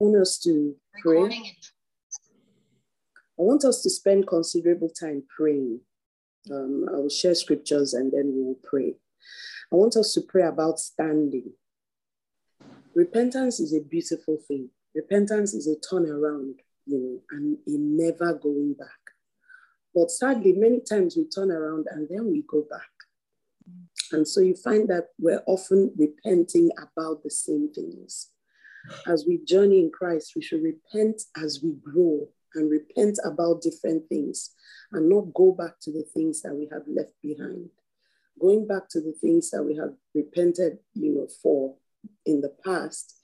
want us to pray. I want us to spend considerable time praying. Um, I will share scriptures and then we will pray. I want us to pray about standing. Repentance is a beautiful thing. Repentance is a turnaround, you know, and a never going back. But sadly, many times we turn around and then we go back. And so you find that we're often repenting about the same things. As we journey in Christ, we should repent as we grow and repent about different things and not go back to the things that we have left behind. Going back to the things that we have repented, you know, for in the past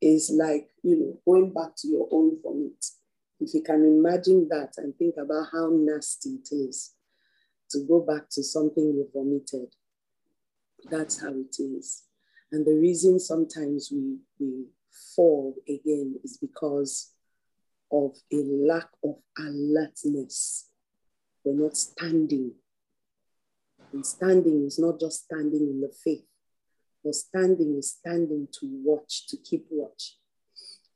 is like, you know, going back to your own vomit. If you can imagine that and think about how nasty it is to go back to something you vomited, that's how it is. And the reason sometimes we, we fall again is because of a lack of alertness. We're not standing. And standing is not just standing in the faith, but standing is standing to watch, to keep watch.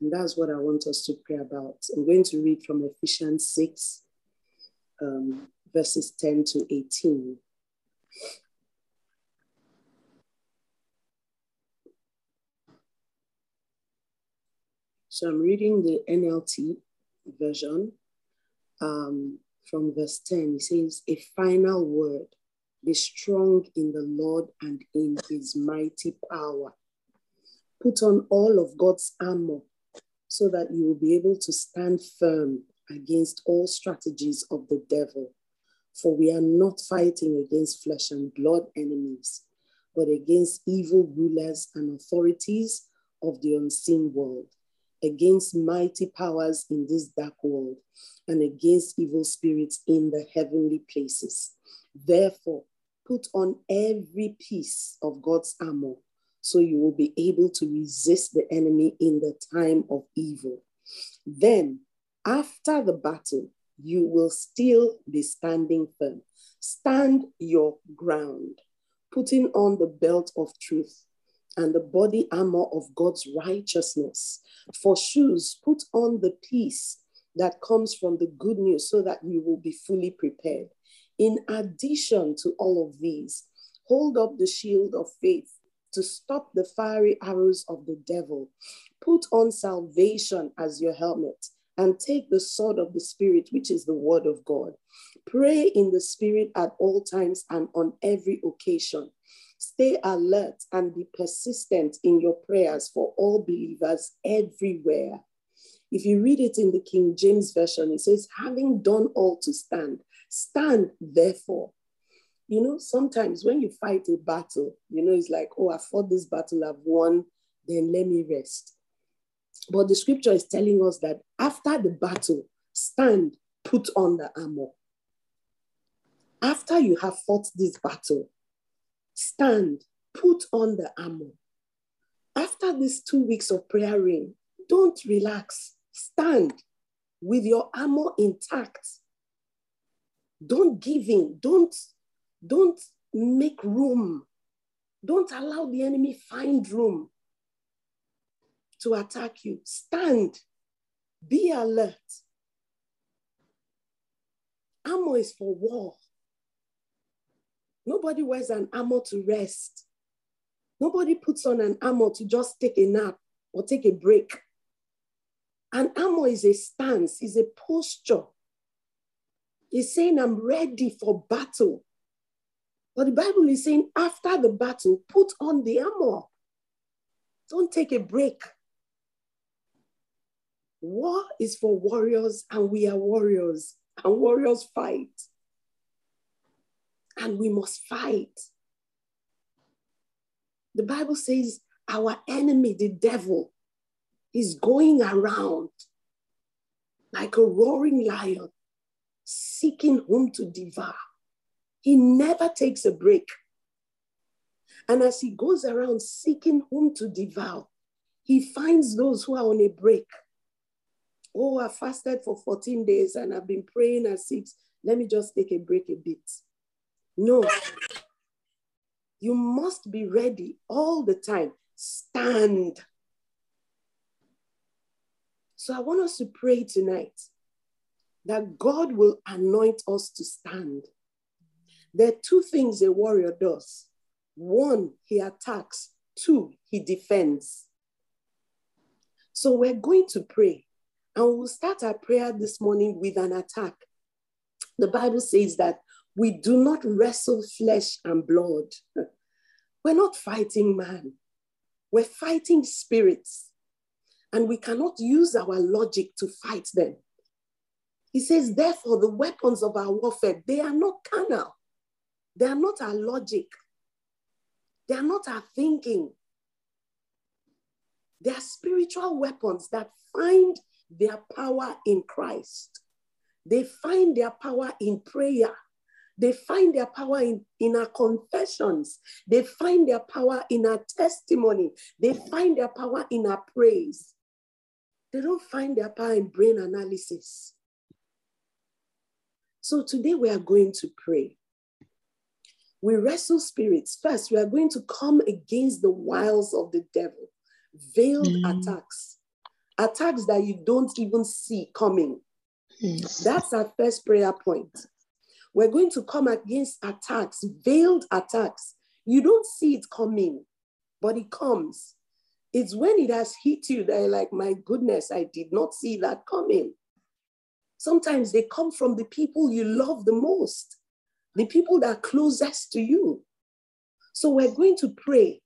And that's what I want us to pray about. I'm going to read from Ephesians 6, um, verses 10 to 18. So I'm reading the NLT version um, from verse 10. It says, A final word be strong in the Lord and in his mighty power. Put on all of God's armor so that you will be able to stand firm against all strategies of the devil. For we are not fighting against flesh and blood enemies, but against evil rulers and authorities of the unseen world, against mighty powers in this dark world, and against evil spirits in the heavenly places. Therefore, put on every piece of God's armor so you will be able to resist the enemy in the time of evil. Then, after the battle, you will still be standing firm. Stand your ground, putting on the belt of truth and the body armor of God's righteousness. For shoes, put on the peace that comes from the good news so that you will be fully prepared. In addition to all of these, hold up the shield of faith to stop the fiery arrows of the devil. Put on salvation as your helmet and take the sword of the Spirit, which is the word of God. Pray in the Spirit at all times and on every occasion. Stay alert and be persistent in your prayers for all believers everywhere. If you read it in the King James Version, it says, having done all to stand, stand therefore. You know, sometimes when you fight a battle, you know, it's like, oh, I fought this battle, I've won, then let me rest. But the scripture is telling us that after the battle, stand, put on the armor. After you have fought this battle, stand, put on the armor. After these two weeks of prayer don't relax. Stand with your armor intact. Don't give in. Don't, don't make room. Don't allow the enemy find room to attack you. Stand. Be alert. Armor is for war. Nobody wears an armor to rest. Nobody puts on an armor to just take a nap or take a break. An armor is a stance, is a posture. He's saying, I'm ready for battle. But the Bible is saying, after the battle, put on the armor. Don't take a break. War is for warriors, and we are warriors, and warriors fight. And we must fight. The Bible says, our enemy, the devil, is going around like a roaring lion, seeking whom to devour. He never takes a break. And as he goes around seeking whom to devour, he finds those who are on a break. Oh, I fasted for 14 days and I've been praying at six. Let me just take a break a bit. No. You must be ready all the time. Stand. So I want us to pray tonight that God will anoint us to stand. There are two things a warrior does one, he attacks, two, he defends. So we're going to pray, and we'll start our prayer this morning with an attack. The Bible says that we do not wrestle flesh and blood. We're not fighting man, we're fighting spirits. And we cannot use our logic to fight them. He says, therefore, the weapons of our warfare, they are not carnal. They are not our logic. They are not our thinking. They are spiritual weapons that find their power in Christ. They find their power in prayer. They find their power in, in our confessions. They find their power in our testimony. They find their power in our praise. They don't find their power in brain analysis. So today we are going to pray. We wrestle spirits. First, we are going to come against the wiles of the devil, veiled mm. attacks, attacks that you don't even see coming. Yes. That's our first prayer point. We're going to come against attacks, veiled attacks. You don't see it coming, but it comes. It's when it has hit you that you're like, my goodness, I did not see that coming. Sometimes they come from the people you love the most, the people that are closest to you. So we're going to pray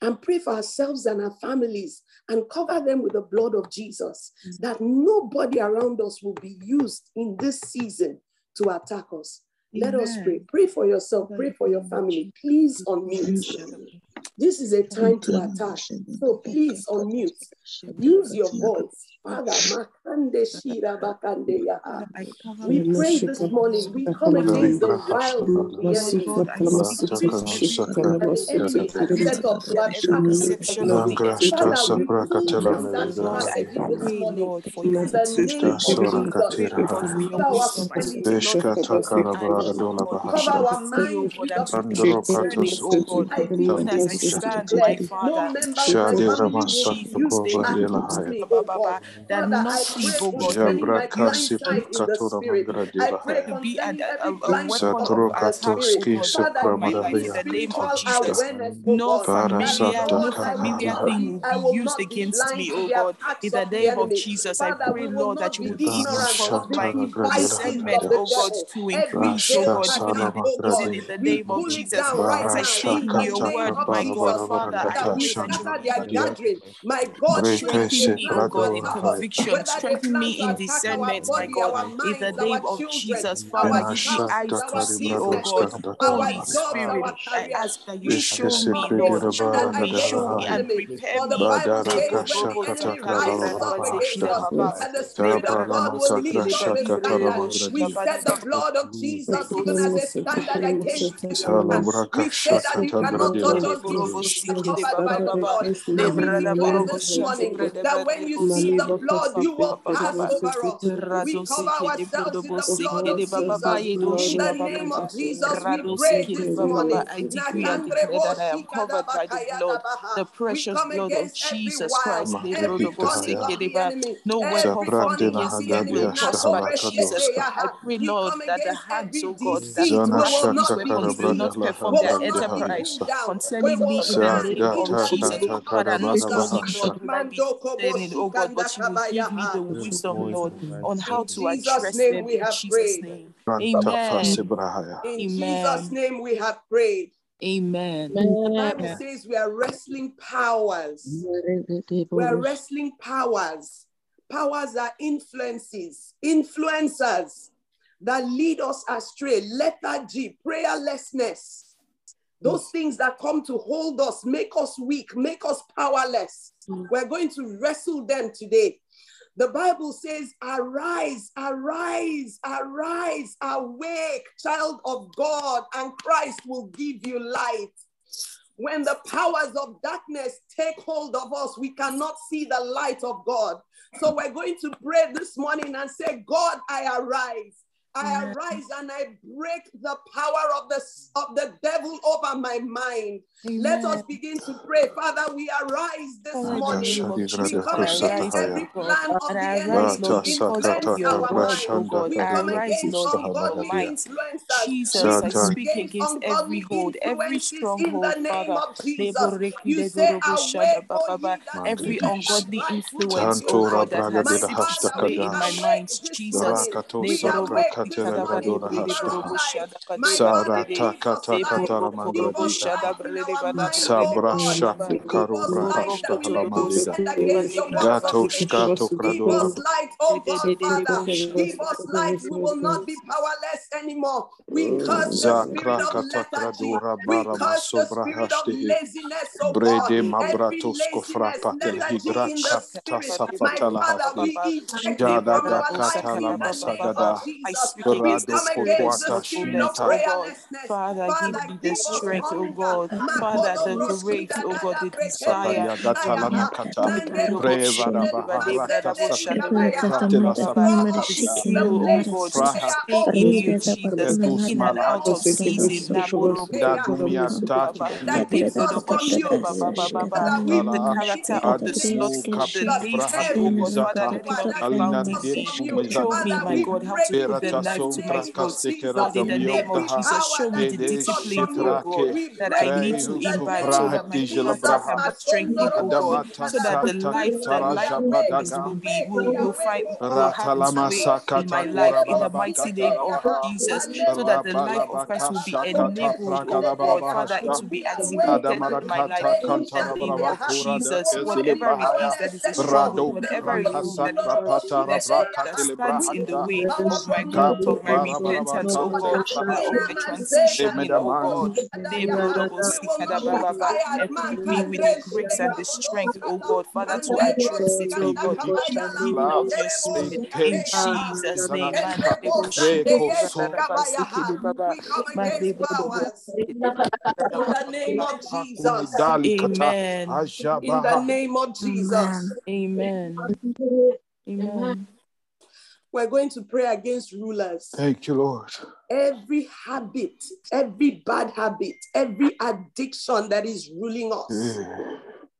and pray for ourselves and our families and cover them with the blood of Jesus, mm. that nobody around us will be used in this season to attack us. Let us pray. Pray for yourself, pray for your family. Please unmute. This is a time to attack. So please unmute. Use your voice. Father, we pray this morning. We come against the wild of the enemy. Set up to attack. Cover our mind with the stand, my Father. Shadi Ramasa Baba, that not evil God Jabrakasi Katura I pray to be a, a, a weapon of attack, in the name of Jesus. No familiar, no familiar thing will be used against me, oh God. In the name of Jesus, I pray, Lord, that you would increase my discernment, oh God, to increase, oh God, in the name of Jesus. As I say in your word, my God, God, Father, I pray that you gathering. My God, strengthen me, oh God, in conviction, strengthen me in discernment, my God, in the name of Jesus, Father, give me eyes to see, oh God, Holy Spirit, I ask that you show me, Lord, that show me and prepare me, and the Spirit of God will lead you We set the blood of Jesus even as a standard against you. We say that you cannot touch us that when you see the blood, you will pass over us. We cover ourselves in the blood of Jesus. In the name of Jesus, we pray this morning. I declare that I am covered by the blood, the precious blood of Jesus Christ. No weapon against will prosper, Jesus. I pray, Lord, that the hands, of God, that weapons will not perform their enterprise concerning me in the name of Jesus. Father, not only, Lord, will I be discerning, oh God, but you will give me the wisdom, Lord, on how to address them in Jesus' name. We have prayed. Amen. In Jesus' name we have prayed. Amen. The Bible says we are wrestling powers. We are wrestling powers. Powers are influences, influencers that lead us astray. Lethargy, prayerlessness those things that come to hold us, make us weak, make us powerless. Mm. We're going to wrestle them today. The Bible says, Arise, arise, arise, awake, child of God, and Christ will give you light. When the powers of darkness take hold of us, we cannot see the light of God. So we're going to pray this morning and say, God, I arise. I arise and I break the power of the of the devil over my mind. Amen. Let us begin to pray. Father, we arise this oh, morning. We come against every plan of the enemy against our word. We come against ungodly influencers. Jesus, I speak against every hold, every stronghold, Father. You say, every ungodly influence, oh God, that has seeped its way in my mind. Jesus, Sabra shapi karubra hashta halamadira. Gato shkato kradora. Give us light. We will not be powerless anymore. We curse the spirit of lethargy. We curse the spirit of laziness, oh God. Every laziness, lethargy in the spirit. My Father, we eject it from our lives in the name of Jesus. We come against the spirit of prayerlessness. Father, give me the strength, oh God. Father, the grace, oh God, the desire. Seal, oh God, to stay in you, Jesus, in and out of season. The character of the slothful, the lazy, oh God, Father, let it not be found in me. Show me, my God, how to put the knife to my throat. God, in the name of Jesus, show me the discipline, oh God, that I need to invite so that my character can be strengthened, oh God, so that the life, the life of Christ will be, will, will find, will have its way in my life, in the mighty name of Jesus, so that the life of Christ will be enabled, oh God, Father, it will be activated in my life, in the name of Jesus, whatever it is that is a struggle, whatever it is that, that, that stands in the way of my growth, of my repentance, oh God, Father, of my transition, oh God, equip me with the grace and the strength, oh God, Father, to address it, oh God, in the name your spirit, in Jesus' name. We come against powers. In the name of Jesus. Amen. In the name of Jesus. Amen. Amen. We're going to pray against rulers. Thank you, Lord. Every habit, every bad habit, every addiction that is ruling us.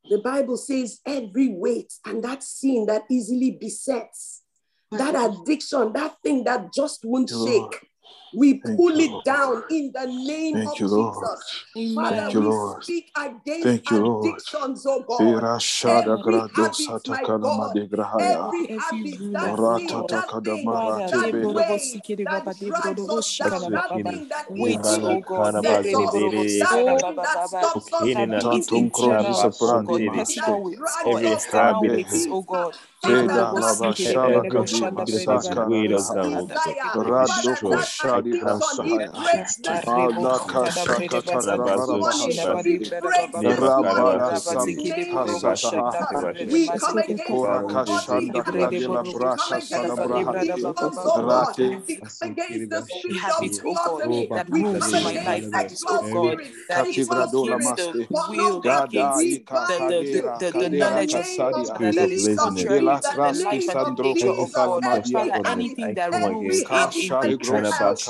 The Bible says every weight and that sin that easily besets, that addiction, that thing that just won't shake. We Thank pull it down in the name Thank of you, Jesus. Amen. Father, Thank you, we Lord. speak against Thank you, addictions, oh God. Every habit, my God. Every habit, that sin, that thing, that way, that drives us, that, that thing that Wait, oh God, that thing that stops us. It's internal, oh God, personal with every habit, oh God. Seda lava shaba kadima saka rado koshadi brasahaya ala kashaka takrabara bahasha rabala sabi hasataha kora kashanda kradila brasha salabraha rate habits, oh God, that rules my life, habits, oh God, that gives the will, that gives the, the, the, the knowledge of God, that is contrary las raski sandro ko salmadia anything that rules in in contraction to the will of God. my Lord and my God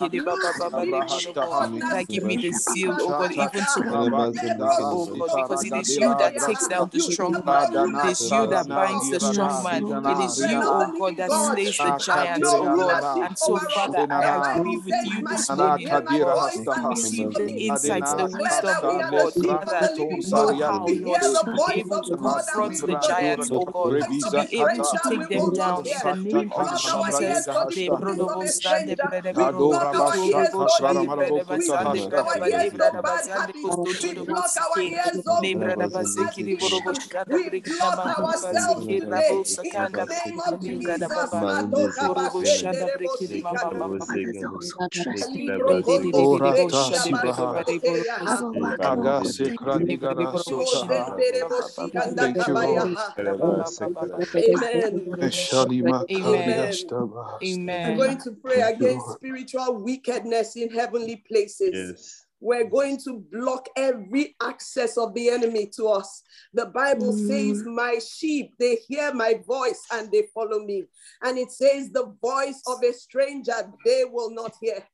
have my concept I destroy rado ko shalamangrasta palana ko sabrada raboto shata prakalabra ko sata kalia lera sakatu mangrastia sabrania bras Ramalakatura Haste, Arata Sapramalakataria, give me the zeal, oh God, even to oh God, because it is you that takes down the strong man, it is you that binds the strong man, it is you, oh God, that slays the giants, oh God. And so, Father, I agree with you this morning, receive the insights, the wisdom, oh God, that know how, Lord, to be able to confront the giants, oh God, to be able to take them down in the name of Jesus. De prodobo sande brede bero koto shali brede basande brede bade brede basande kosto todo boske. Ne brede basekiri borobo shada brede nama basekiri rabo sakanda brede brede baba. Borobo shada brede mama mama. Orata Sibaha. Agase Kradigara Sota. Thank you, Lord. Amen. Shalima Amen. Kariastaba. I'm Amen. going to pray Thank you, against Lord. Spiritual wickedness in heavenly places. Yes. We're going to block every access of the enemy to us. The Bible mm. says, My sheep, they hear my voice and they follow me. And it says, The voice of a stranger they will not hear.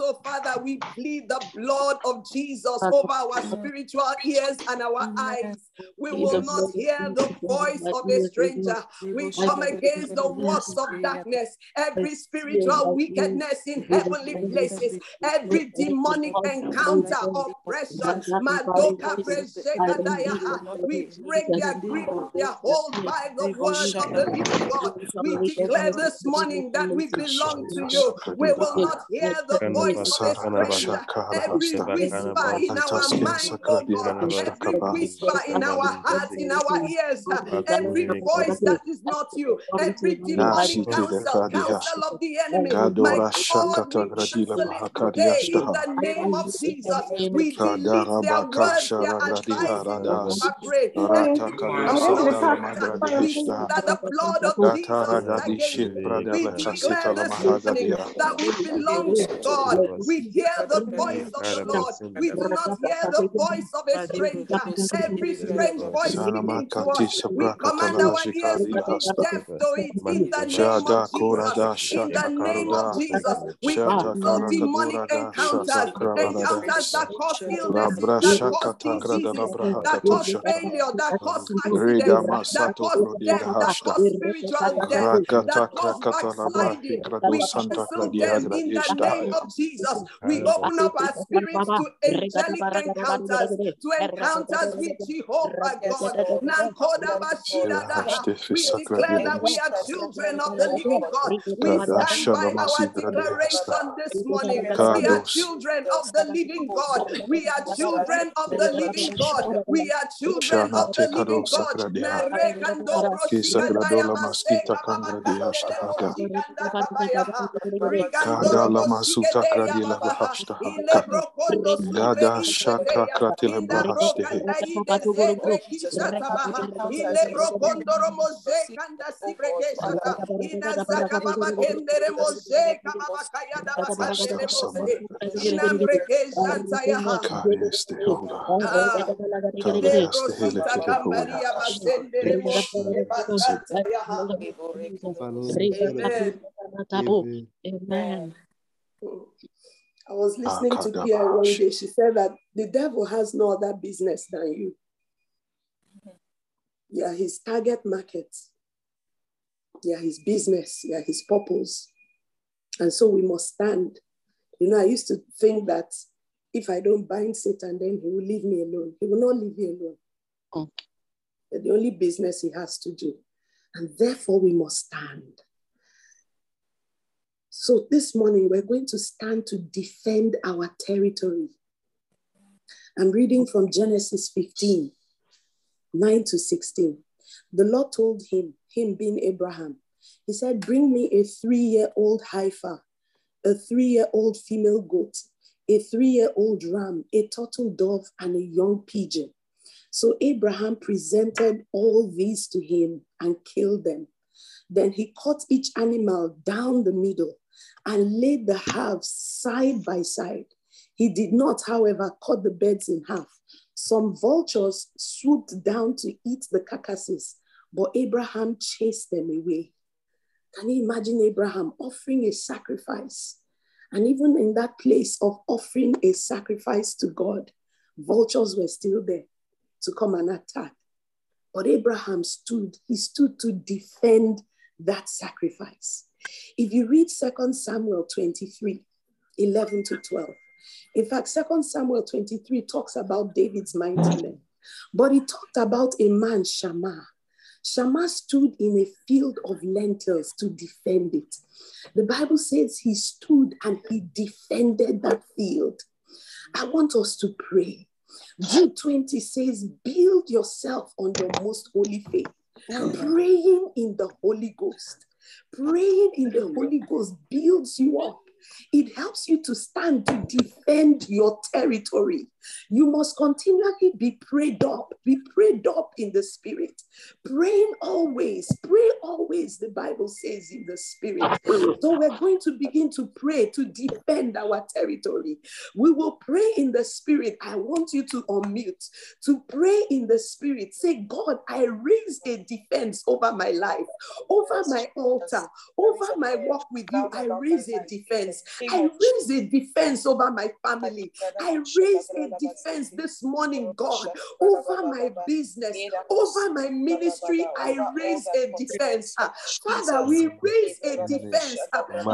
So, Father, we plead the blood of Jesus over our spiritual ears and our eyes. We will not hear the voice of a stranger. We come against the works of darkness, every spiritual wickedness in heavenly places, every demonic encounter, oppression. We break their grip, their hold by the word of the living God. We declare this morning that we belong to you. We will not hear the voice of a stranger. Every whisper in our mind, oh God, every whisper in our hearts, in our ears, every voice that is not you, every demonic counsel, counsel of the enemy. My God, we cancel it today in the name of Jesus. We delete their words, their advices. I oh pray. We see that the blood of Jesus against we declare this morning that we belong to God. We hear the voice of the Lord. We do not hear the voice of a stranger. Every strange voice speaking to us, we command our ears to be deaf to it in the name of Jesus. In the name of Jesus, we cancel demonic encounters, encounters that cause illness, that cause diseases, that cause failure, that cause accidents, that cause death, that cause spiritual death, that cause backsliding. We cancel them in the name of Jesus. We open up our spirits to angelic encounters, to encounters with Jehovah God. Nankoda Bashida We declare that we are children of the living God. We stand by our declaration this morning. We are children of the living God. We are children of the living God. We are children of the living God. Narekando Kisagradola maskita kangradia shtahaga. Kadala masuta kradila bahashtaha. Gada shaka kratila bahashtahe. Karieste hola. Karieste hele kele Amen. Amen. I was listening to Pierre one day. She said that the devil has no other business than you. Yeah, his target market. Yeah, his business. Yeah, his purpose. And so we must stand. You know, I used to think that if I don't bind Satan, then he will leave me alone. He will not leave me alone. Oh. The only business he has to do. And therefore, we must stand. So this morning, we're going to stand to defend our territory. I'm reading from Genesis 15, 9 to 16. The Lord told him, him being Abraham, he said, Bring me a three year old heifer, a three year old female goat, a three year old ram, a turtle dove, and a young pigeon. So Abraham presented all these to him and killed them. Then he cut each animal down the middle and laid the halves side by side. He did not, however, cut the birds in half. Some vultures swooped down to eat the carcasses, but Abraham chased them away. Can you imagine Abraham offering a sacrifice? And even in that place of offering a sacrifice to God, vultures were still there to come and attack. But Abraham stood, he stood to defend that sacrifice. If you read 2 Samuel 23, 11 to 12, in fact, 2 Samuel 23 talks about David's mighty men, but he talked about a man, Shammah. Shammah stood in a field of lentils to defend it. The Bible says he stood and he defended that field. I want us to pray. Jude 20 says, Build yourself on your most holy faith, praying in the Holy Ghost. Praying in the Holy Ghost builds you up. It helps you to stand to defend your territory. You must continually be prayed up, be prayed up in the spirit. Praying always, pray always, the Bible says in the spirit. So we're going to begin to pray to defend our territory. We will pray in the spirit. I want you to unmute, to pray in the spirit. Say, God, I raise a defense over my life, over my altar, over my walk with you. I raise a defense. I raise a defense over my family. I raise a defense this morning, God, over my business, over my ministry. I raise a defense. Father, we raise a defense.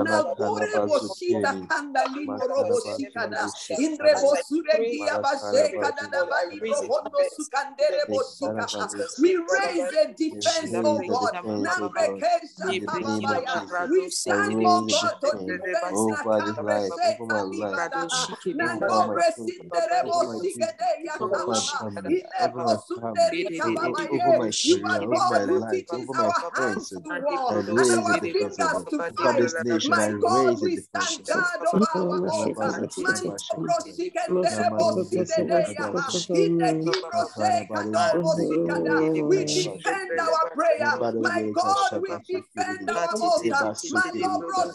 Now, we raise a defense, oh God. We stand, oh God, to defend life, over my life, over my over my family, over my family, over my career, over my life, over my friends. I raise a defense over this nation. I raise a defense we defend our prayer. My God, we defend our altar. My Lord,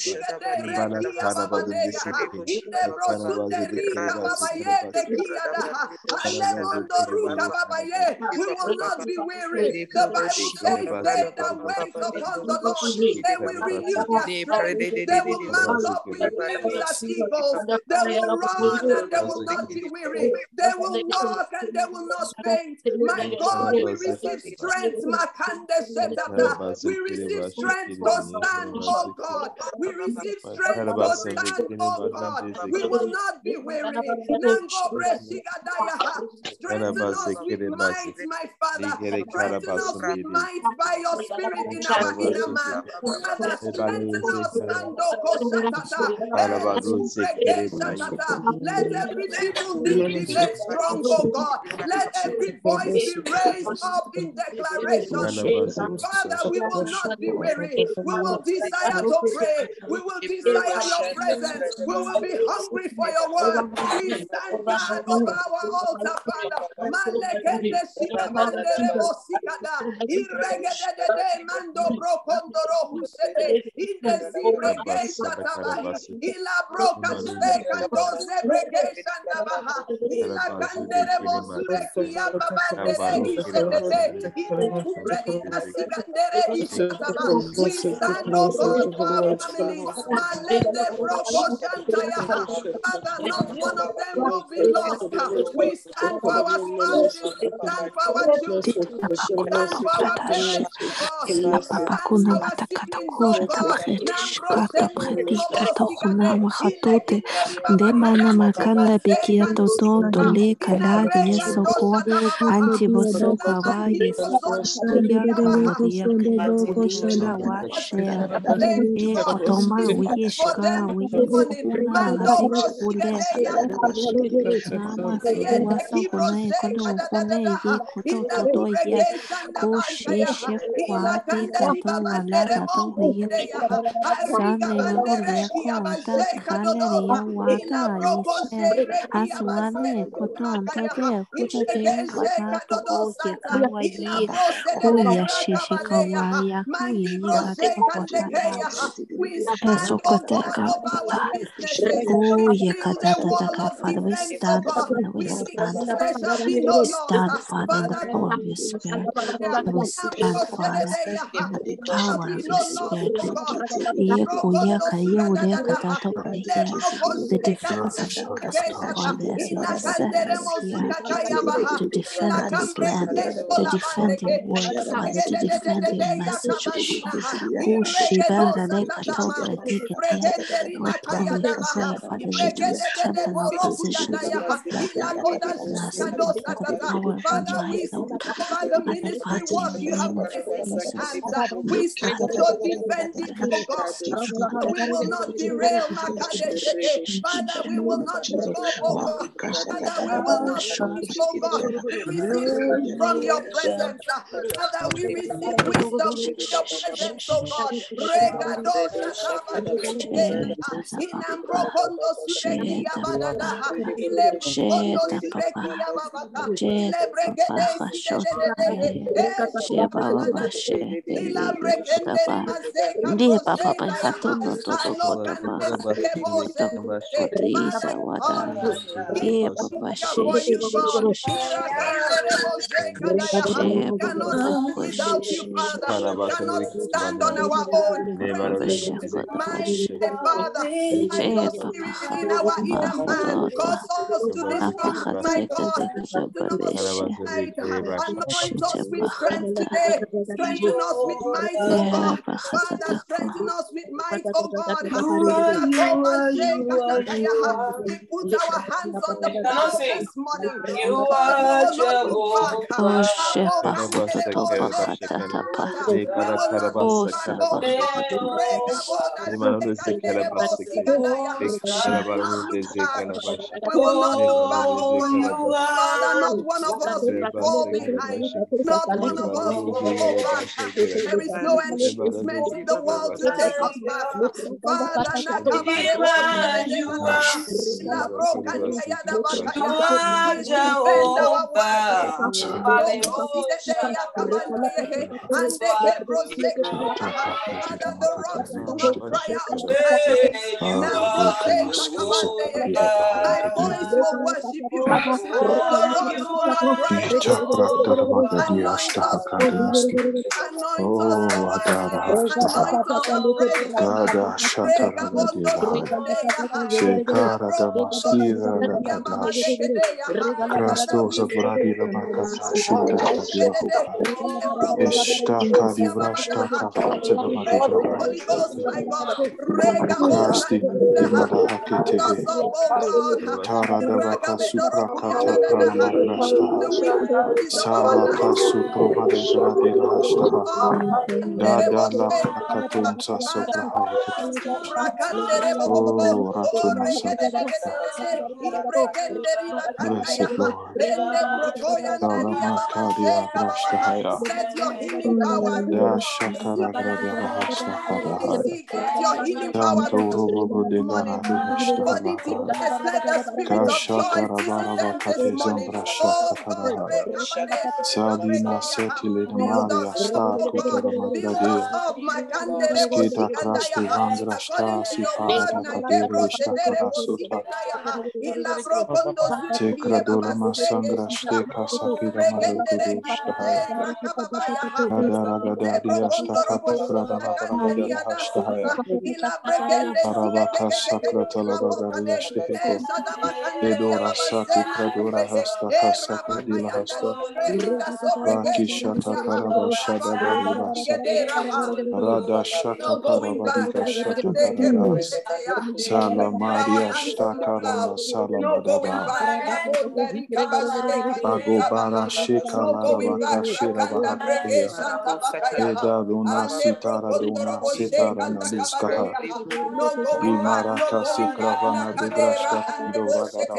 we will not be weary. The Bible says they that wait upon the Lord, they will renew their strength. They will mount up with wings as eagles. They will run and they will not be weary. They will walk and they will not faint. My God, we receive strength. We receive strength to stand, oh God. We receive strength to stand, oh God. We will not be weary. Strengthen us with might, my Father. Strengthen us with might by your spirit in our inner man. Father, strengthen us. Let every evil be made strong, oh God. Let every voice be raised up in declaration. Father, we will not be weary. We will desire to pray. We will desire your presence. We will be hungry for your word. We stand guard over our altar, Father. Malekende sika mandere bosikada. Irregede de de mando brokondoro husete. Inde zibrege satabahi. Ila broka steka doze brege shandabaha. Ila kandere bosure kia babandere isete. Ikubre ina sikandere isataba. We stand, oh God, for our families. Malende broko shantaya. Father, not one of them will be lost. We stand for our spouses, stand for our children, stand for our parents, stand for our siblings, oh God. Demana makanda bekia toto tole kala yeso ko anti boso kawa yeso ya karia kala wa share e kotoma wishka wishka azikule nama wasa kuna ekodo kune ye koto todo ye kushishe kwate kato wala kato ye sane ngole kwata kale ya wata yeshe aswane koto antote kuta te kato ko ye kawa ye kuya shishi kawa ya kuya ye kato kota Eso kote kapata. Oh, ye kata tata ka Father, we stand, Father, we stand, we Father, in the power of your Spirit. We stand, Father, the power of your spirit, Lord. Yekuya kaya uria katata uria. The defense of the Lord, as you have set us here to defend this land, to defend your word, Father, to defend your message, Lord. Kushibara lekato predikete. Lord, pray, we pray, Father, you strengthen our positions. Bless us with the power of your might, Lord. Father, Father, in the name of Jesus. We stand to defend it, oh God. We will not derail. Father, we will not give up, oh God. Uh, Father, we will not cease, oh God. We receive from your presence. Father, we receive wisdom your presence, oh God. Regado shakabadebede. Inambrokondo sureki yabadada. Ilebrokondo sureki yababata. Ilebrekede sidededede. Ilabrekenderi mazeka Ndiye papa pa boseka hatono yaha. toto Alobra koto pa. ndebose koto isa wada ye papa she she she she. she she cannot papa do ko she without you, she. She Father. We cannot stand on our own. papa she koto pa Mighty she. Father, by she your papa spirit in hato our pa inner man, koto ta cause us to be papa strong, my hate God. kete kete Strengthen babe us she tonight. she Anoint te us pa with strength hata today. Strengthen us with might, oh ye God. pa hata Father, ta ko strengthen us with might, oh God. You. We put our hands on the this morning. Are Jehovah. We will not back, sa oh pa God. Rega boda shekandere bo sigadaya. We she will pa not look hata back. We will not look back, oh Oh, God. you Father, are. not one of us will fall behind. Not one of us will go back. There is no enchantment in the world to take us back. Father, nakabare bo sededebada. La brokanda yada You are We defend our worship. Jehovah. Robo sidede yakabande. Ande kebro sekaya. Father, the rocks will not cry out. You Nambro are se yakabande. My Jehovah. voice will worship you. Oh, rocks you will not cry are out. Jehovah. Anoint us, oh God. Anoint us for worship. Anoint us afresh, oh God. Gada Rega Shatarana bondo Deva sidedeya. La Shekara brokondo Damaskira surekia baba Rakadash dekedeya. Father, Krastos of thank you. Makata Robo Shikara sedede. Divahoka Le brokondo Ishtaka surekia Divrashtaka babadaha. Fatela We pray, Madibraha Holy Ghost, my God. Rega bo Krasti shandaha. Dimada Fill us Hakete up, oh God. Tara Dabaka Ragabedorokia Suprakata Pranama Grastaha The wind is our Sala Kasu nostrils. Provade Gradila Oh Dada La Saso Father, Prahayakete Oh oh, Ratuma Blessed Lord rende prokoyandaria Garamakadia babazeka babaha. Brashtahaya Let your healing power Da receive Shakara right Brada now. Bahashtahada Receive, let your healing power Santo Robo this de. Garadi For the Hashtahalava depressed, let the spirit of joy Kashakara visit them this Baravakate morning. Zambrasha God, Katalaha Rekabadesika Salina Brekeyaha. Setile de build us Maria up, Sta God. Kutera Build us Magradea up, Skita Krasti Sikandayaha. Vangrashta According to your word, Siparada Nakebro Kadere Ishtakara Sederebo Sutra Sikandayaha. Ila Brokondo Surekia Tekradura Baba Masangrashte Kasakira Regendere Marudushtaha Mase Rakababayaha. Kadaragada Diashtakata Pradama Paragada Hashtahaya Ila Sakra Talabagari Yashtehiko Edora Sati Kradora Hasta Kasakra Dila Hasta Raki Shata Karaba Shada Baribasa Rada Shata going Shata Karadas Sala Maria plow. Sala Madaba back. Labonda rikabasheka Bago Bara neriabaha. Shika No going Larabaka back. Shira Makanda breke Bahakaria shanta bakayaha. Eda Ande Sitara Duna Sitara back. Imaraka. Sikravana Nakadera Degrashta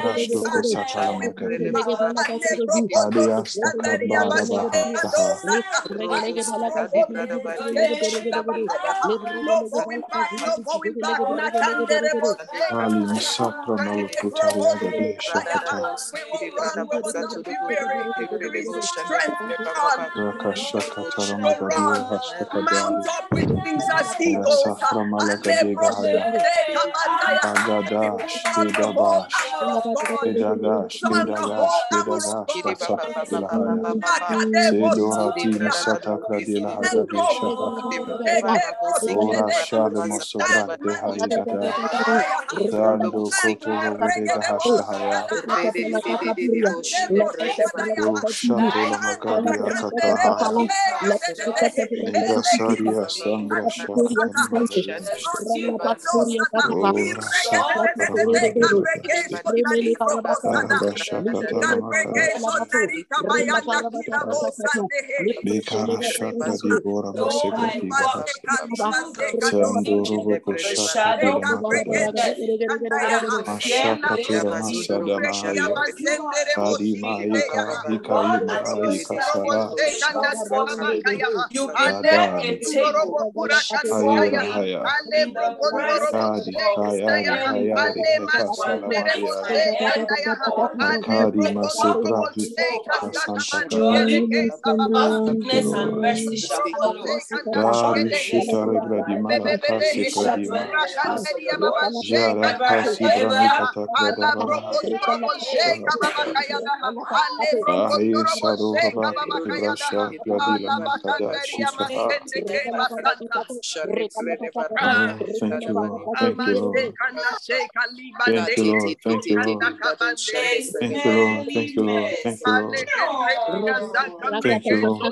prashto kosatala magadi. Adi astaka bara ba No going back, no going back. Nakanderebo Ali misakra malakutari agadi shakata. We will run, we will not be weary. There is strength to run. Raka shakata To ramagadi run. hashtakadari. Mount up with wings as eagles. Yasafra malagadi gahaya. Agadash, Kedabash, Kedagash, Kedagash, Kedagash, Tasaka Dilahaya. Sedorati Satakra Dilahagadi Shaka. Ora Shale Mosobra Dehayagada. Dando Koto Vega Hashtahaya. Do Shatola Magadi Akatahaya. Ega Saria Sandra Shaka. Ora Bekara shakra di bora maseka di bahasta. Sandoro voko shakra di makada. Ashaka tura masada mahaya. Kadi mahika hika ima sara. Adash. Ayura haya. Kadi hayari hayari heka sala mahaya. Akari masepra hika santa kari. Goodness and mercy shall follow us. Dari shita regra di mala kasi kradima. Jara kasi brani kata krada Ahi sadu haba ibrasha gradila mentada shita ha. Oh, thank you, Lord. Thank you, Lord. Thank you, Lord. Thank you, Lord. Thank you, Lord. Thank you, Lord. Thank you, Lord. Thank you, Lord.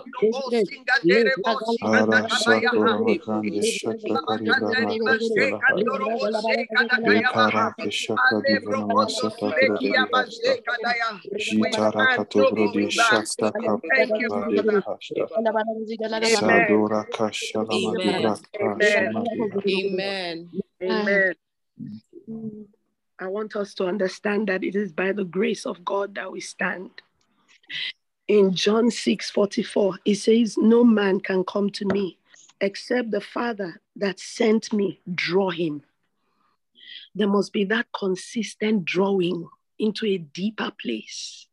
Ara satura makande shakra karibra makastela hai. Bekara ke shakra divana masata krodi hasta. Jitara katobro di shakta kapra de hasta. Sadora kashala madibra kasha madibra. Amen. Amen. I want us to understand that it is by the grace of God that we stand. In John 6 44, it says, No man can come to me except the Father that sent me draw him. There must be that consistent drawing into a deeper place,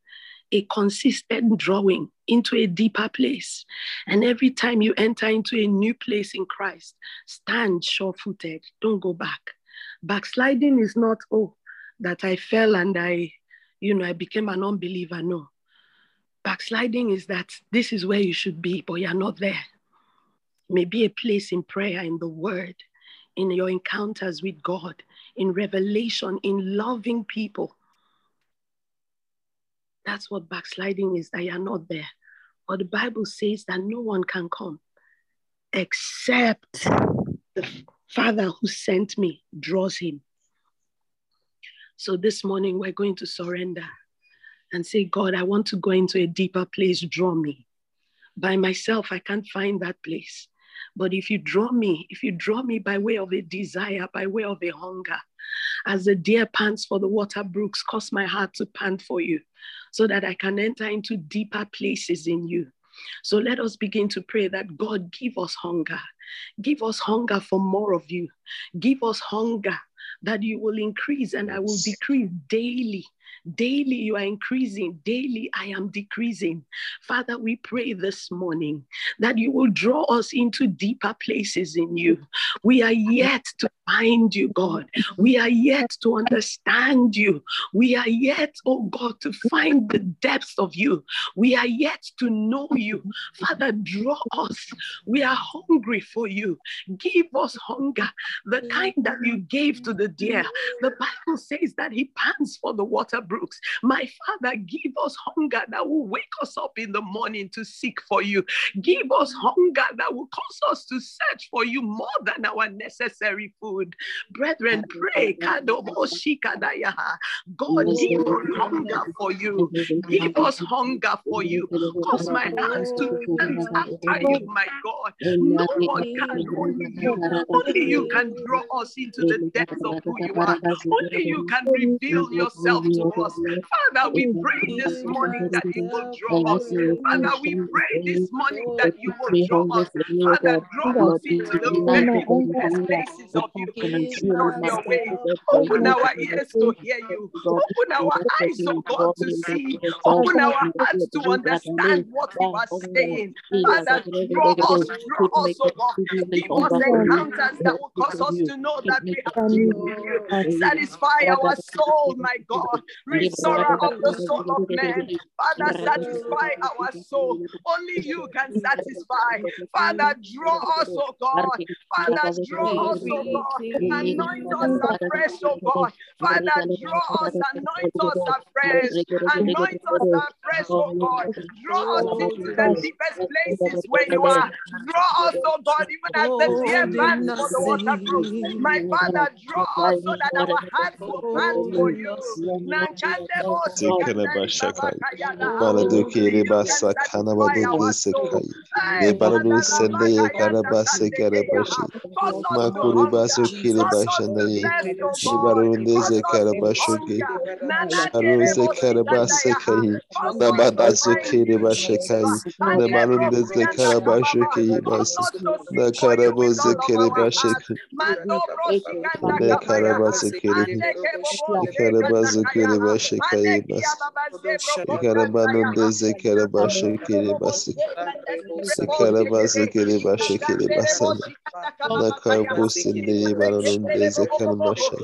a consistent drawing into a deeper place. And every time you enter into a new place in Christ, stand sure footed, don't go back. Backsliding is not, oh, that I fell and I, you know, I became an unbeliever. No. Backsliding is that this is where you should be, but you're not there. Maybe a place in prayer, in the word, in your encounters with God, in revelation, in loving people. That's what backsliding is, that you're not there. But the Bible says that no one can come except the Father who sent me draws him. So this morning, we're going to surrender and say, God, I want to go into a deeper place. Draw me. By myself, I can't find that place. But if you draw me, if you draw me by way of a desire, by way of a hunger, as the deer pants for the water brooks, cause my heart to pant for you, so that I can enter into deeper places in you. So let us begin to pray that God give us hunger. Give us hunger for more of you. Give us hunger that you will increase and I will decrease daily. Daily, you are increasing. Daily, I am decreasing. Father, we pray this morning that you will draw us into deeper places in you. We are yet to find you, God. We are yet to understand you. We are yet, oh God, to find the depths of you. We are yet to know you. Father, draw us. We are hungry for you. Give us hunger, the kind that you gave to the deer. The Bible says that he pants for the water Brooks. My Father, give us hunger that will wake us up in the morning to seek for you. Give us hunger that will cause us to search for you more than our necessary food. Brethren, pray. God, give us hunger for you. Give us hunger for you. Cause my hands to stand after you, my God. No one can, only you. Only you can draw us into the depths of who you are. Only you can reveal yourself to us. Father, we pray this morning that you will draw us. Father, we pray this morning that you will draw us. Father, draw us into the very best places of you. Show your way. Open our ears to hear you. Open our eyes, oh God, to see. Open our hearts to understand what you are saying. Father, draw us, draw us, oh God. Give us encounters that will cause us to know that we have you. Satisfy our soul, my God. Restorer of the soul of man. Father, satisfy our soul. Only you can satisfy. Father, draw us, oh God. Father, draw us, oh God. Anoint us afresh, oh God. Father, draw us, anoint us afresh. Anoint us afresh, oh God. Draw us into the deepest places where you are. Draw us, oh God, even as the deer pants for the water. My Father, draw us so that our hearts will pant for you. Basu kiri kiri başı kayıbas. Şekere banında zekere başı kiribası. Sekere bazı kiri başı kiribasana. Naka bu sindi banında zekere başı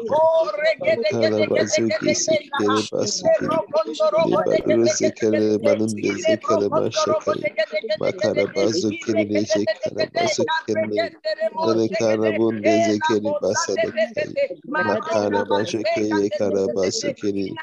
kiribasana. bazı kisi kiribası kiribası. Zekere banında zekere başı kiribası. Makara bazı kirine zekere bazı kirine. Nekara bunda zekere basana. Makara başı kiribası kiribası.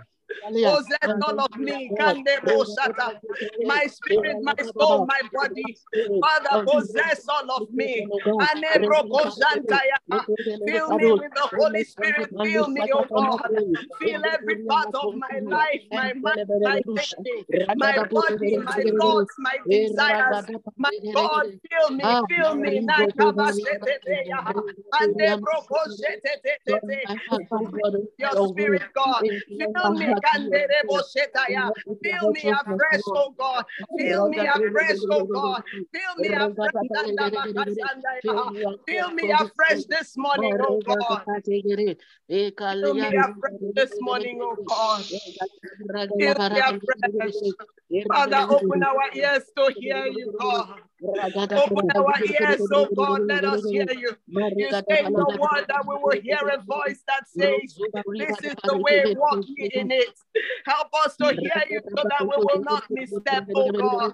ndere karabasha kiri. Ikarabasu kiri shikayi. Umakarabadunde zekiri kasha. Ikarabasu ndekiri bazikari. Ikarabasu Possess all of me, can they boshatta my spirit, my soul, my body. Father, possess all of me. And Ebro Santaya? Fill me with the Holy Spirit. Fill me, oh God. Fill every part of my life, my mind, my thinking, my body, my thoughts, my desires. My God, fill me, fill me. Your spirit, God. Fill me. Fill me afresh, oh God. Fill me afresh, oh God. Fill me afresh. Fill me afresh this morning, oh God. Fill me afresh this morning, oh God. Fill me afresh. Father, open our ears to hear you, God. Open our ears, oh God, let us hear you. You say the word that we will hear a voice that says, This is the way, walk in it. Help us to hear you so that we will not misstep, oh God.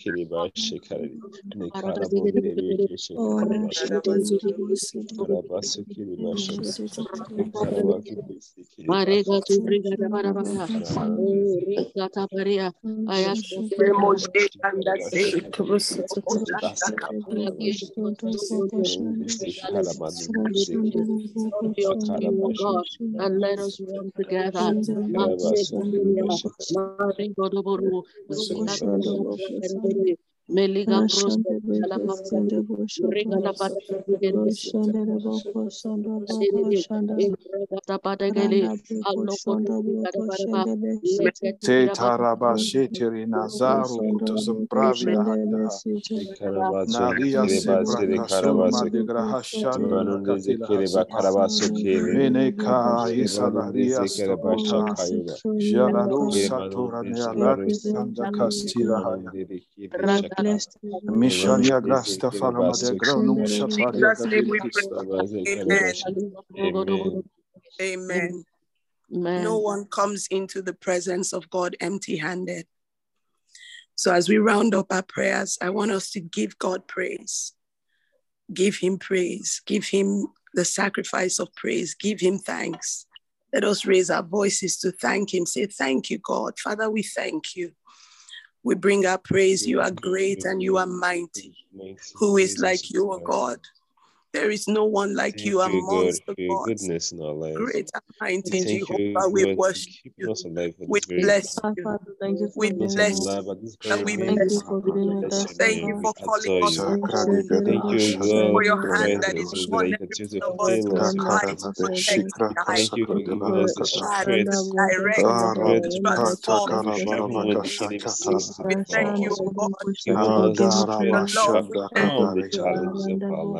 kiri bashikari. Nekarabundere Karabasu kiri bashikari. Nekarabasu kiri Marega tu brigada barabara. Rigata paria. Ayat. And let us together. Meliga Bros Ashanda Beko Sende Regala Boshanda Oshanda Boko Shanda Boko Shanda Tapadagele Randa Beko Shanda Boko Shanda Besite Te taraba shetiri nazaru Shanda kutusum Boko pravia Shanda handa. Besite Karabaso Nalia kere sebra basere kasuma karabaso de grahashanda Manundeze katila kere hasupa. bakarabaso kere Meneka Shebarundeze isalaria kere basha stopota. kayura Jalalo Kere satora manundeze nealat kere sanda kastila haya. Manundere kere We shaka bless you, Lord. Mishania Manundeze grasta kere falama de baso granum shafaria Jesus' name we gadil pray. kista. Karabaso kere Amen. Amen Amen. No one comes into the presence of God empty handed. So, as we round up our prayers, I want us to give God praise. Give Him praise. Give Him the sacrifice of praise. Give Him thanks. Let us raise our voices to thank Him. Say, Thank you, God. Father, we thank you. We bring our praise. You are great and you are mighty. Who is like you, O God? There is no one like Thank you you, God, amongst the for your gods. goodness in our lives. Great and mighty Jehovah, we worship you. us alive for We bless you. Father, thank you for We bless with us. alive at this you. very We Thank minute. you bless you. being Bless us, your O Thank you We for calling us you. your Sakra own. de Thank you, For your hand strength that in is us, God, upon that you every continue to one of us fill to us, God. guide, Yakara to de protect, to Shikra guide, Thank you Kasakra for de giving us to the Lahakata. challenge, strength, to Rashanda Boko direct, Shanda strength to to Boko Aradipata transform, to Shanda even shape. when Karabarabaka the enemy Shakata. seems to We thank you, God. Boko Giving Shanda us the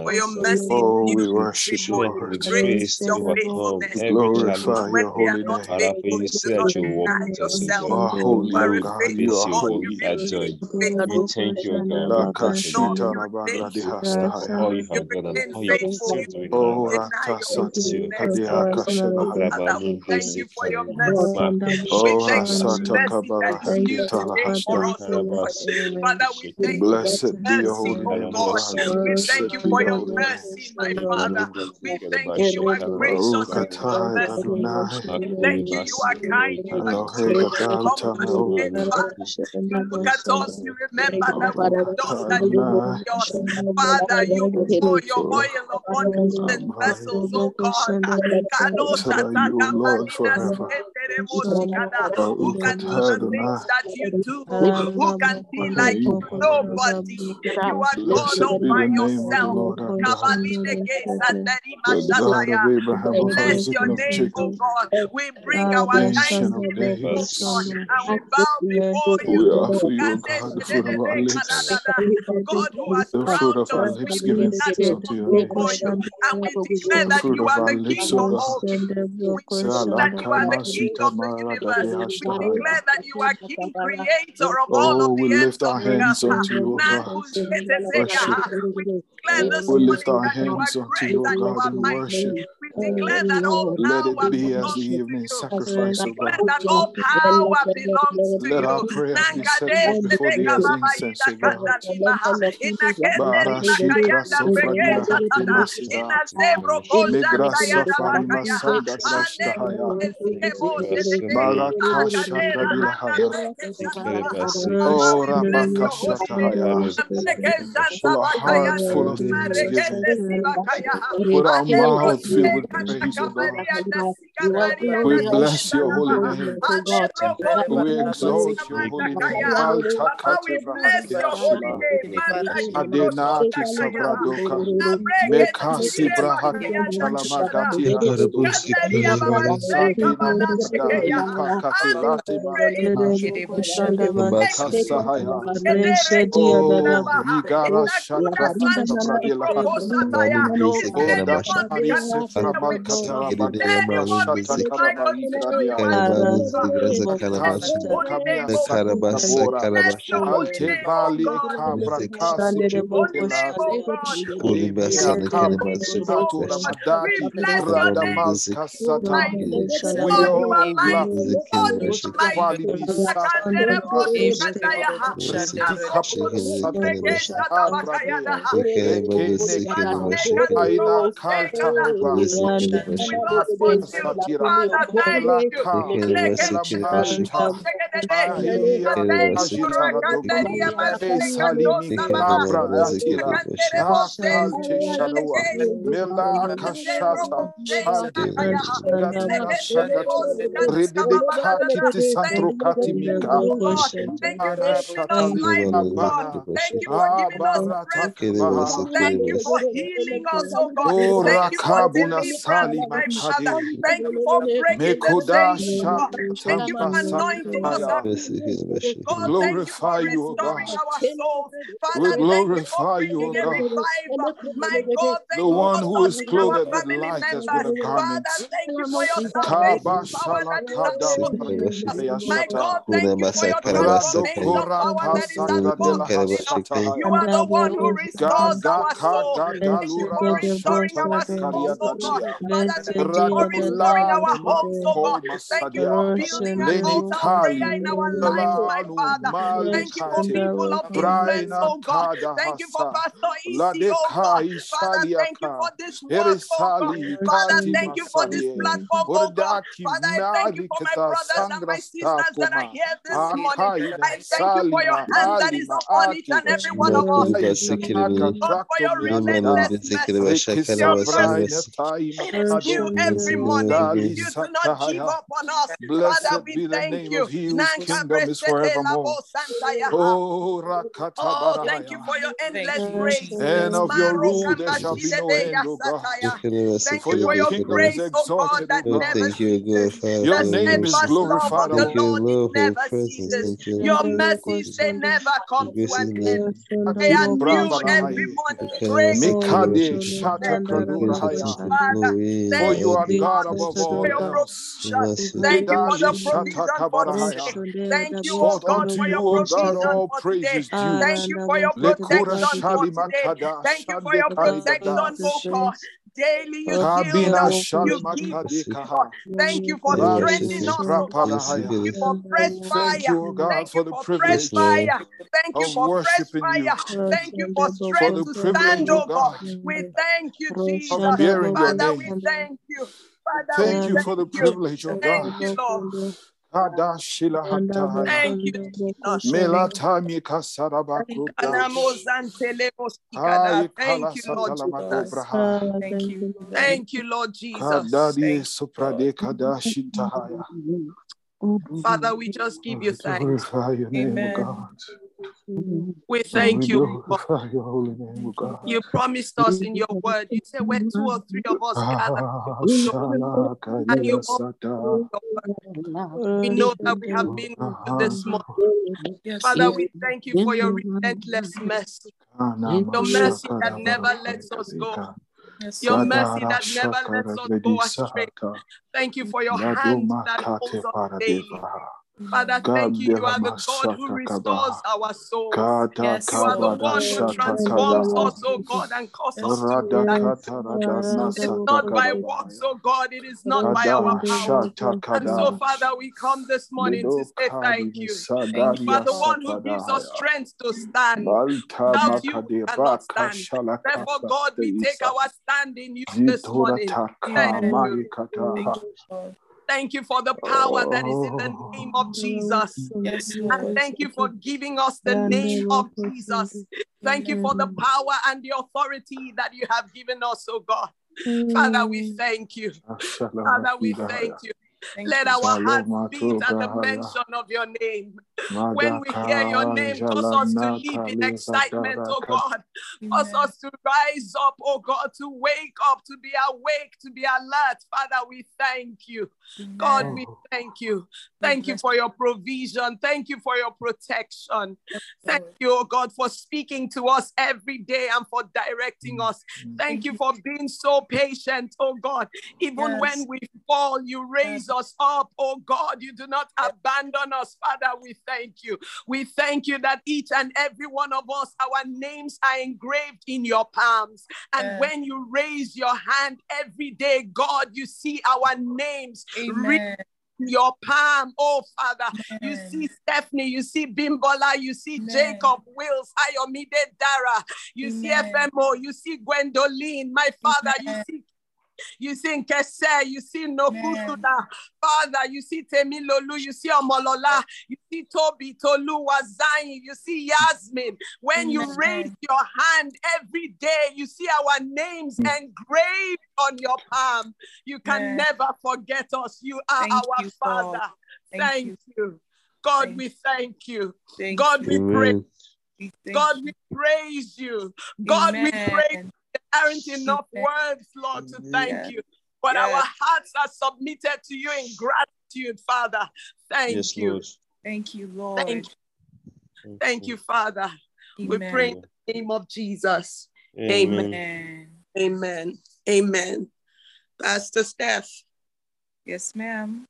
For your strength to love, we thank overcome the Adarabashada you. challenges of Randa our For Boko your lives. Shanda mercy is Oh, we worship you, Strength morning. and the Lord. Great grace is to your Rashanda overcome Boko faithfulness. every Glorify And challenge. when your holy name. Father, for able, you you do say not that you will walk deny oh You God. yourself. are You holy, are O a We God. You praise are faithful you, God. God. You We holy. adore remain you. Randa We thank you, God. We Boko bless your Lord, name. Lakashita Shanda you remain Rabagradi We faithful. glorify Hastahaya. you You have done and Rashanda remain you faithful. continue You doing do in our not Oh, lives. deny Rata your Thank you, Sati faithfulness. Jesus. Kadiha Kashabaha. Father, you for your mercy. Oh, We thank you for the Rasata mercy that is Thank you, new today for Father, oh your God. healing. Father, we thank you Blessed be your mercy, holy name, O God. God. We thank you for your name. Mercy, my Father. We thank you, you are gracious you are merciful. Adonai. We thank you, you are kind, you are you are Gadal compassionate, You look at us, you remember that we Baruch are dust atah you Adonai. are. Father, you pour your oil upon useless Amai. vessels, oh God. Blessed are you, O Lord, forever. Who can do the things that you do? Who can be like? Nobody. You are God all by the name of the yourself. Lord our God, Kabalineke sandarima the God of shataya. Abraham, We of bless your name, Jacob, God. We bring our thanksgiving to you, God, and we bow before you. We offer you, O Kande God, who has crowned us with lips giving thanks adulation unto your name. before you, and we declare that you are the King O of all kings. We declare that you are the King of the universe. We declare that you are King, creator of all Oh, of we the ends lift of our the hands earth. unto you, O God, in worship. We declare this We lift morning our that you are hands unto great you, O and you God, in worship. We declare that all Let it be as the evening you. We sacrifice, O declare God. that all power belongs to Let our you. prayers be set Nangade forth before thee sedeka as baba incense, ida God. kanda libaha. Ina kende rima Barashikra kayanda sofranila brekeza hatile tada. siva. Ina zebro koja Migra taya da safani bakaya. masanda Ale grashtahaya. ezike mo sedede. Marakasha Akade rahanda pradilahaya. breke satabaha. Papa, Oh, we bless your holy name. Rabakashatahaya. Ambreke With santa a heart bakayanda. full of ah, thanksgiving, Marekende sibakaya. with our mouth filled brose praise, O God. kabaria da sika You are We glory da and bless your holy name. to Ale God. broko We exalt your holy name. Malta we bless your holy name. Manda Adenaki sabradoka. Mekasi brahati chalamagati Ikarabos hasta. Kandaria baba sheka Sakina manda ipakati Oh, lati maradi hasta. Kasahaya. Oh, Yigara Shakata Bradila Hasta. Manundeze Oh, Karabasha. Nobody Dapari can do Sefra what you do. Malkatara Akiride Bagabra Shata Manundeze Karaba Nobody can do what Igradiata. you Karabaru do. Zigraza We bless Karabasha. your Makasu holy Kamia name, oh Satu God. Karabasa Kabora. Bless Karabasha. your holy Alte name, oh Bali God. Kabra Manundeze Bless Kasi your holy name, oh Kilatia. God. Holy Lemia Basana Bless your Kabra holy Karabasu name, oh Satu Karabashi. God. We Ramadati bless your Grada name. Karamandeze Maskasata. Mighty. Karabashi. We God, you are all la mighty. God, you Zekere are Kuskavali mighty. Bisati Akandere bosi Marush. kandaya. Enti Asobo Kapra Zekere subreke Bashi. shata Abradea. bakayana. Zekere Eke Babu Zekere nekima. Ibaseka Bashi. Aina turobo kalta sekada. Babu hova. Zekere Bashi. God, what you Shatira, Father, thank you. Laka, Lamanta, Bahia, Ashitaradoku, Esalimi, Labra, Atila, Akante Shaloa, Mela Kashata, Redede Kati Santro Katimika, Thank you for giving us strength. Thank you for healing us, oh God. Oh, Thank you for Rakabuna delivering Father. Thank you for breaking the chains, Thank you for anointing us. God, Glorify you, O God. We Father, glorify you, O God. My God, The one who is clothed with light as with a garment. Father, thank you for your salvation power that is at shalakada work in us. My God, thank you for your transformation power that is at work la within us. hasata. You are the one who restores our soul. kaga Thank you lura for restoring our souls, oh God. Father, oh thank you for restoring our homes, oh God. Thank you for building an altar prayer in our lives, my Father. Thank you for people of influence, oh God. Thank you for. Pastor Isi, oh, oh God. Father, thank you for this work, oh God. Father, thank you for this platform, oh God. Father, I thank you for my brothers and my sisters that are here this morning. I thank you for your hand that is upon each and every one of us. Aisha oh, taka God, for your miatada. relentless mercy, your Rekisa braina mercy. taima It is new every morning. You do not give up on us. Father, we thank you. of he whose Nanka kingdom is forevermore. Oh, Oh, thank you for your endless grace. And of your rule there shall be no Marokambashidede end, O God. yasataya. Thank For you your for your kingdom is grace, oh God, exalted, O that God. never thank you, God, ceases. Father, Your The for your name is mercy. steadfast love glorified of the Thank among you, Lord, it Lord, for your never presence. ceases. Thank you, Your Lord, for your mercies, they presence. never Your come to grace an is end. never. They are Ati new every Brabalahai. morning. Great Mikade is Shata Your grace will faithfulness. Kadurahaya. continue to Father, For thank you are. God God, above for all your else. Thank you for the provision for Kabarahaya. today. Thank you, oh God, for your O God, provision for praise today. Thank you for your Lekura protection for today. Thank you for your protection, oh God. Daily you healed Kabina us, you healed Makade us. Thank you for strengthening us, oh God. Prapadahaya. Thank you for fresh fire. Thank you for the fresh Yes, privilege Lord. fire. Thank you for fresh fire. Thank you for for strength to stand, O oh God. God, We thank you, Jesus. of bearing your Father, we thank you. Father, Thank you for the thank you. privilege, Thank you, Lord. Kadashila Hataya. Thank you, Melatami Kasarabakuda. Thank you, Lord Jesus. Thank you. Thank you, Lord Jesus. Kadadi Suprade Kadashintahaya. Father, we just give you thanks. glorify your name, O Amen. God. Mm-hmm. We thank we you, God. your holy name, oh God. You promised us in your word. You say where two or three of us ah, gather, Ah, you will show Shala and you Kadia always Sata. do your word. We know that we have been ah, with this ah. morning. Yes, Father, we thank you for your relentless mercy. Your mercy that never lets us go. Yes, Your mercy that never lets us go astray. Thank you for your hand that Kate holds us daily. Paradevaha. Father, thank you. You are the God who restores our souls. Kata Yes, You are the one who transforms us, oh God, and causes us to Rada stand. Kata It's not by works, Kadabahaya. oh God. It is not by our Kada power. Shata And so, Kada. Father, we come this morning to say thank you. Thank You are the one who gives us strength to stand. Balta Without you, we Makade cannot Raka stand. Therefore, God, we take our stand in you this Zitora morning. Thank you. Thank you, Lord. Thank you for the power that is in the name of Oh. Jesus. And thank you for giving us the name of Jesus. Thank you for the power and the authority that you have given us, oh God. Father, we thank you. Father, we thank you. Thank Let you. our hearts beat at the mention of your name. When we hear your name, cause us to Jalana live in excitement, oh God. Cause us to rise up, oh God, to wake up, to be awake, to be alert. Father, we thank you. God, we thank you. Thank you for your provision. Thank you for your protection. Thank you, oh God, for speaking to us every day and for directing us. Thank you for being so patient, oh God. Even Yes. when we fall, you raise us up, oh God. You do not abandon us, Father. We thank you. We thank you that each and every one of us, our names are engraved in your palms. And Yes. when you raise your hand every day, God, you see our names written in your palm, oh Father. You see Stephanie, you see Bimbola, you see Amen. Jacob, Wills, Ayomide Dara, you see FMO, you see Gwendoline, my father, you see You see Nkese, you see Nokusuna. Father, you see Temilolu, you see Omolola, you see Toby, Tolu, Wazayi, you see Yasmin. When you Amen. raise your hand every day, you see our names mm. engraved on your palm. You can Amen. never forget us. You are Thank our you, God. Father. Thank Thank, you. you. God, Thank we thank you. God, we praise. God, we praise you. God, we praise. There aren't enough words, Lord, to thank Yes. you. But Yes. our hearts are submitted to you in gratitude, Father. Thank Yes, you. Lord. Thank you, Lord. Thank you. Thank you, Father. We pray in the name of Jesus. Amen. Amen. Amen. Amen. Pastor Steph. Yes, ma'am.